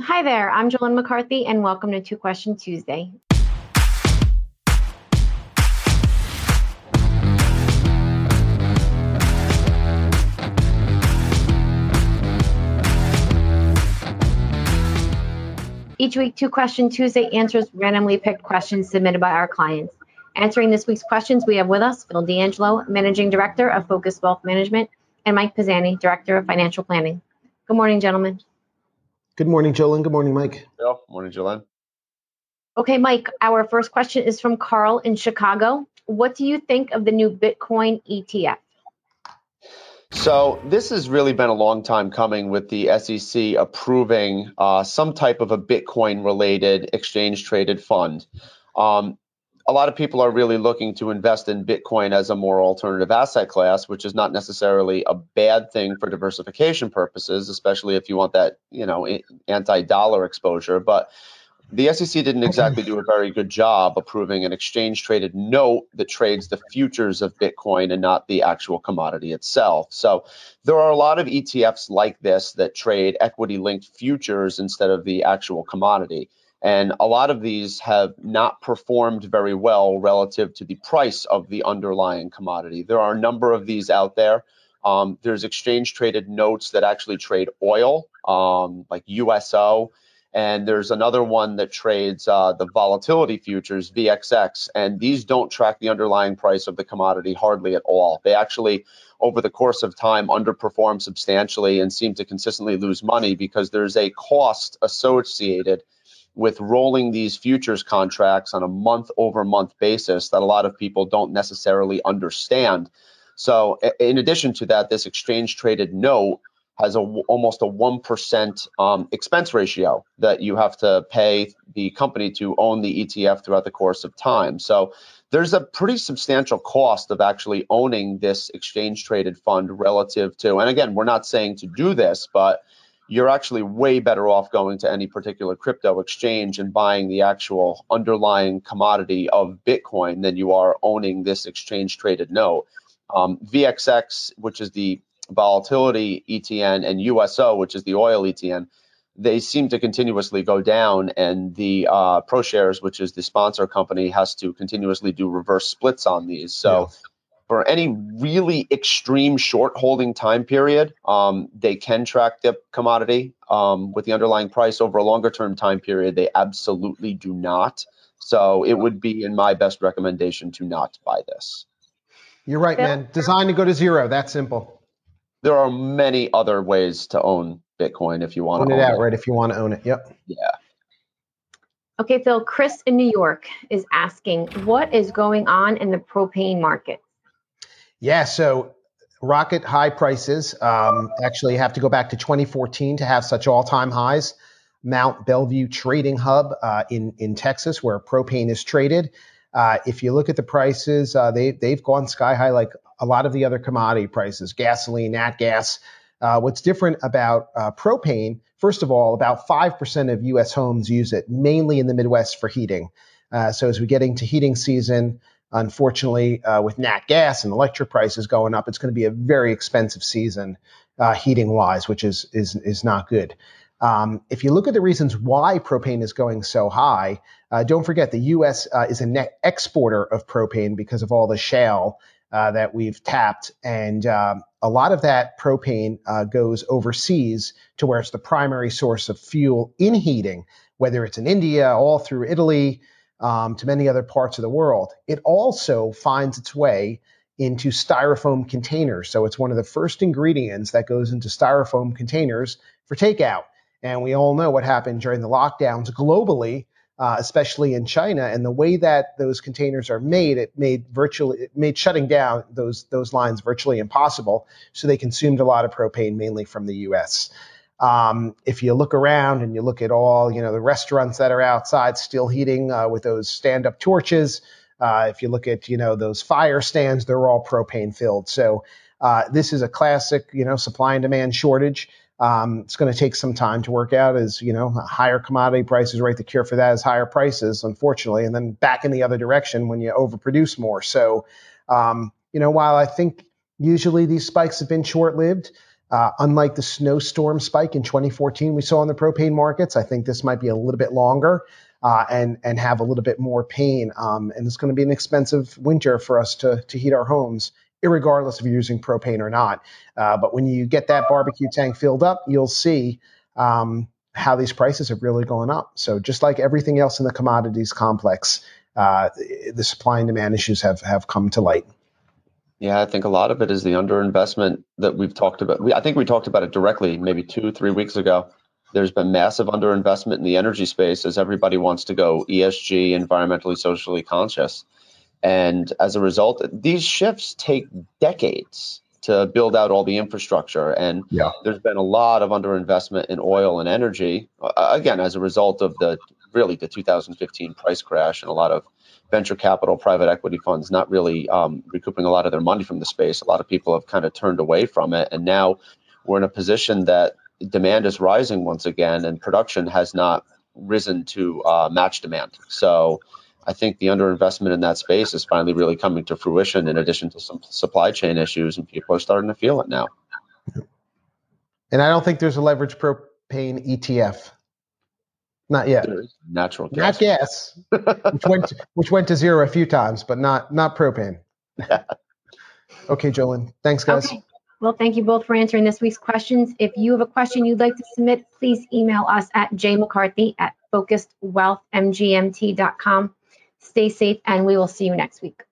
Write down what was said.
Hi there, I'm Jolynn McCarthy, and welcome to Two Question Tuesday. Each week, Two Question Tuesday answers randomly picked questions submitted by our clients. Answering this week's questions, we have with us Phil D'Angelo, Managing Director of Focus Wealth Management, and Mike Pisani, Director of Financial Planning. Good morning, gentlemen. Good morning, Jolynn. Good morning, Mike. Phil, morning, Jolynn. Okay, Mike, our first question is from Carl in Chicago. What do you think of the new Bitcoin ETF? So this has really been a long time coming with the SEC approving uh, some type of a Bitcoin-related exchange-traded fund. Um, a lot of people are really looking to invest in Bitcoin as a more alternative asset class, which is not necessarily a bad thing for diversification purposes, especially if you want that, you know, anti-dollar exposure. But the SEC didn't exactly do a very good job approving an exchange traded note that trades the futures of Bitcoin and not the actual commodity itself. So there are a lot of ETFs like this that trade equity linked futures instead of the actual commodity. And a lot of these have not performed very well relative to the price of the underlying commodity. There are a number of these out there. Um, there's exchange traded notes that actually trade oil, um, like USO and there's another one that trades uh, the volatility futures, VXX, and these don't track the underlying price of the commodity hardly at all. They actually, over the course of time, underperform substantially and seem to consistently lose money because there's a cost associated with rolling these futures contracts on a month over month basis that a lot of people don't necessarily understand. So, in addition to that, this exchange traded note has a almost a one percent um, expense ratio that you have to pay the company to own the ETF throughout the course of time. So there's a pretty substantial cost of actually owning this exchange traded fund relative to, and again, we're not saying to do this, but you're actually way better off going to any particular crypto exchange and buying the actual underlying commodity of Bitcoin than you are owning this exchange traded note. Um, VXX, which is the volatility ETN and USO, which is the oil ETN, they seem to continuously go down, and the uh, ProShares, which is the sponsor company, has to continuously do reverse splits on these. So, yes. For any really extreme short holding time period, um, they can track the commodity um, with the underlying price over a longer term time period. They absolutely do not. So, it would be in my best recommendation to not buy this. You're right, man. Designed to go to zero. That simple there are many other ways to own Bitcoin if you want own to own it outright if you want to own it. Yep. Yeah. Okay, Phil, Chris in New York is asking, what is going on in the propane market? Yeah, so rocket high prices um, actually have to go back to 2014 to have such all-time highs. Mont Belvieu Trading Hub uh, in in Texas, where propane is traded. Uh, if you look at the prices, uh, they they've gone sky high like a lot of the other commodity prices, gasoline, nat gas. Uh, what's different about uh, propane, first of all, about 5% of US homes use it, mainly in the Midwest for heating. Uh, so as we get into heating season, unfortunately, uh, with nat gas and electric prices going up, it's going to be a very expensive season uh, heating wise, which is, is, is not good. Um, if you look at the reasons why propane is going so high, uh, don't forget the U.S. Uh, is a net exporter of propane because of all the shale uh, that we've tapped. And um, a lot of that propane uh, goes overseas to where it's the primary source of fuel in heating, whether it's in India, all through Italy, um, to many other parts of the world. It also finds its way into styrofoam containers. So it's one of the first ingredients that goes into styrofoam containers for takeout. And we all know what happened during the lockdowns globally uh, especially in China. And the way that those containers are made, it made virtually it made shutting down those those lines virtually impossible. So they consumed a lot of propane, mainly from the U.S. Um, if you look around and you look at all, you know, the restaurants that are outside still heating uh, with those stand-up torches. Uh, if you look at, you know, those fire stands, they're all propane filled. So uh, this is a classic, you know, supply and demand shortage. Um, it's going to take some time to work out as, you know, higher commodity prices, right? The cure for that is higher prices, unfortunately, and then back in the other direction when you overproduce more. So, um, you know, while I think usually these spikes have been short lived, Uh, unlike the snowstorm spike in 2014 we saw in the propane markets, I think this might be a little bit longer uh, and and have a little bit more pain. Um, and it's going to be an expensive winter for us to to heat our homes, regardless of using propane or not. Uh, but when you get that barbecue tank filled up, you'll see um, how these prices have really gone up. So just like everything else in the commodities complex, uh, the supply and demand issues have have come to light. Yeah, I think a lot of it is the underinvestment that we've talked about. We, I think we talked about it directly maybe two, three weeks ago. There's been massive underinvestment in the energy space as everybody wants to go ESG, environmentally, socially conscious. And as a result, these shifts take decades to build out all the infrastructure. And yeah. there's been a lot of underinvestment in oil and energy, uh, again, as a result of the really the 2015 price crash and a lot of venture capital, private equity funds not really um, recouping a lot of their money from the space. A lot of people have kind of turned away from it, and now we're in a position that demand is rising once again, and production has not risen to uh, match demand. So. I think the underinvestment in that space is finally really coming to fruition in addition to some supply chain issues, and people are starting to feel it now. And I don't think there's a leverage propane ETF not yet. Natural gas. Not gas, which went to, which went to zero a few times, but not not propane. okay, Jolynn. Thanks, guys. Okay. Well, thank you both for answering this week's questions. If you have a question you'd like to submit, please email us at jmccarthy at focusedwealthmgmt.com. Stay safe, and we will see you next week.